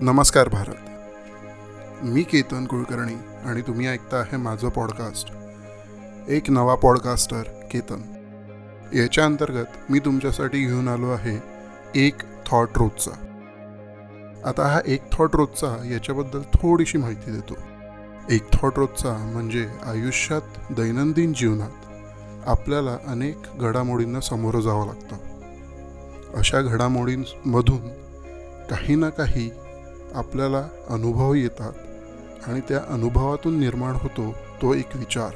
नमस्कार भारत. मी केतन कुलकर्णी आणि तुम्ही ऐकता आहे माझं पॉडकास्ट एक नवा पॉडकास्टर केतन. याच्या अंतर्गत मी तुमच्यासाठी घेऊन आलो आहे एक थॉट रोजचा. आता हा एक थॉट रोजचा याच्याबद्दल थोडीशी माहिती देतो. एक थॉट रोजचा म्हणजे आयुष्यात दैनंदिन जीवनात आपल्याला अनेक घडामोडींना सामोरं जावं लागतं. अशा घडामोडींमधून काही ना काही आपल्याला अनुभव येतात आणि त्या अनुभवातून निर्माण होतो तो एक विचार.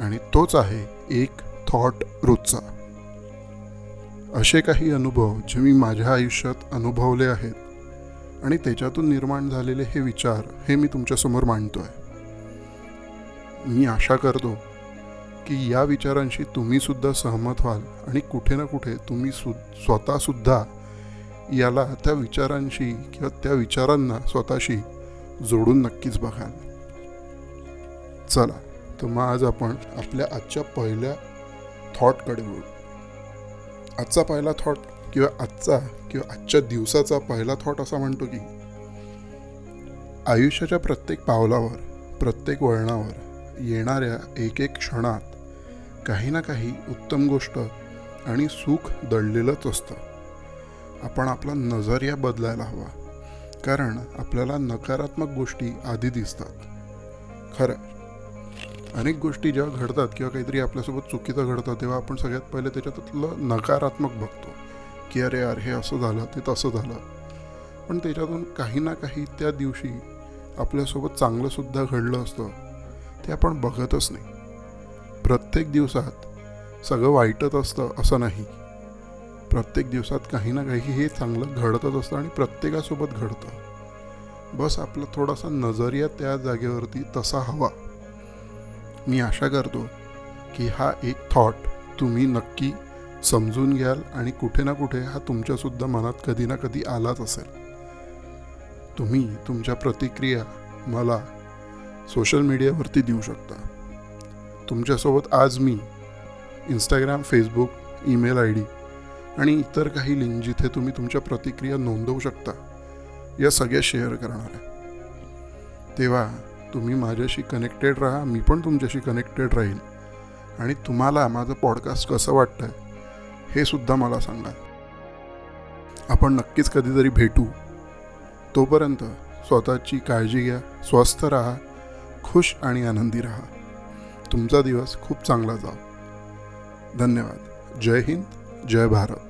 आणि तोच आहे एक थॉट रोजचा. असे काही अनुभव जे मी माझ्या आयुष्यात अनुभवले आहेत आणि त्याच्यातून निर्माण झालेले हे विचार हे मी तुमच्यासमोर मांडतो आहे मी आशा करतो की या विचारांशी तुम्ही सुद्धा सहमत व्हाल आणि कुठे ना कुठे तुम्ही सु स्वतःसुद्धा याला त्या विचारांशी किंवा त्या विचारांना स्वतःशी जोडून नक्कीच बघाल. चला तर मग आज आपण आपल्या आजच्या पहिल्या थॉटकडे वळू. आजचा पहिला थॉट किंवा आजचा किंवा आजच्या दिवसाचा पहिला थॉट असा म्हणतो की आयुष्याच्या प्रत्येक पावलावर प्रत्येक वळणावर येणाऱ्या एक एक क्षणात काही ना काही उत्तम गोष्ट आणि सुख दडलेलंच असतं. आपण आपला नजरिया बदलायला हवा. कारण आपल्याला नकारात्मक गोष्टी आधी दिसतात. खरं. अनेक गोष्टी जेव्हा घडतात किंवा काहीतरी आपल्यासोबत चुकीचं घडतं तेव्हा आपण सगळ्यात पहिले त्याच्यातलं नकारात्मक बघतो. की अरे यार हे असं झालं ते तसं झालं. पण त्याच्यातून काही ना काही त्या दिवशी आपल्यासोबत चांगलंसुद्धा घडलं असतं. ते आपण बघतच नाही. प्रत्येक दिवसात सगळं वाईटच असतं असं नाही. प्रत्येक दिवसात काही ना काही हे चांगलं घडतच असतं आणि प्रत्येकासोबत घडतं. बस आपला थोडासा नजरिया त्या जागेवरती तसा हवा. मी आशा करतो की हा एक थॉट तुम्ही नक्की समजून घ्याल आणि कुठे ना कुठे हा तुमच्यासुद्धा मनात कधी ना कधी आलाच असेल. तुम्ही तुमच्या प्रतिक्रिया मला सोशल मीडियावरती देऊ शकता. तुमच्यासोबत आज मी Instagram Facebook email I D आणि इतर काही लिंक जिथे तुम्ही तुमच्या प्रतिक्रिया नोंदवू शकता. या सगळ्या शेअर करणार आहे. तेव्हा तुम्ही माझ्याशी कनेक्टेड राहा मी पण तुमच्याशी कनेक्टेड राहील. आणि तुम्हाला माझं पॉडकास्ट कसं वाटतं हे सुद्धा मला सांगा. आपण नक्कीच कधीतरी भेटू. तोपर्यंत स्वतःची काळजी घ्या स्वस्थ राहा खुश आणि आनंदी राहा. तुमचा दिवस खूप चांगला जाओ धन्यवाद. जय हिंद जय भारत.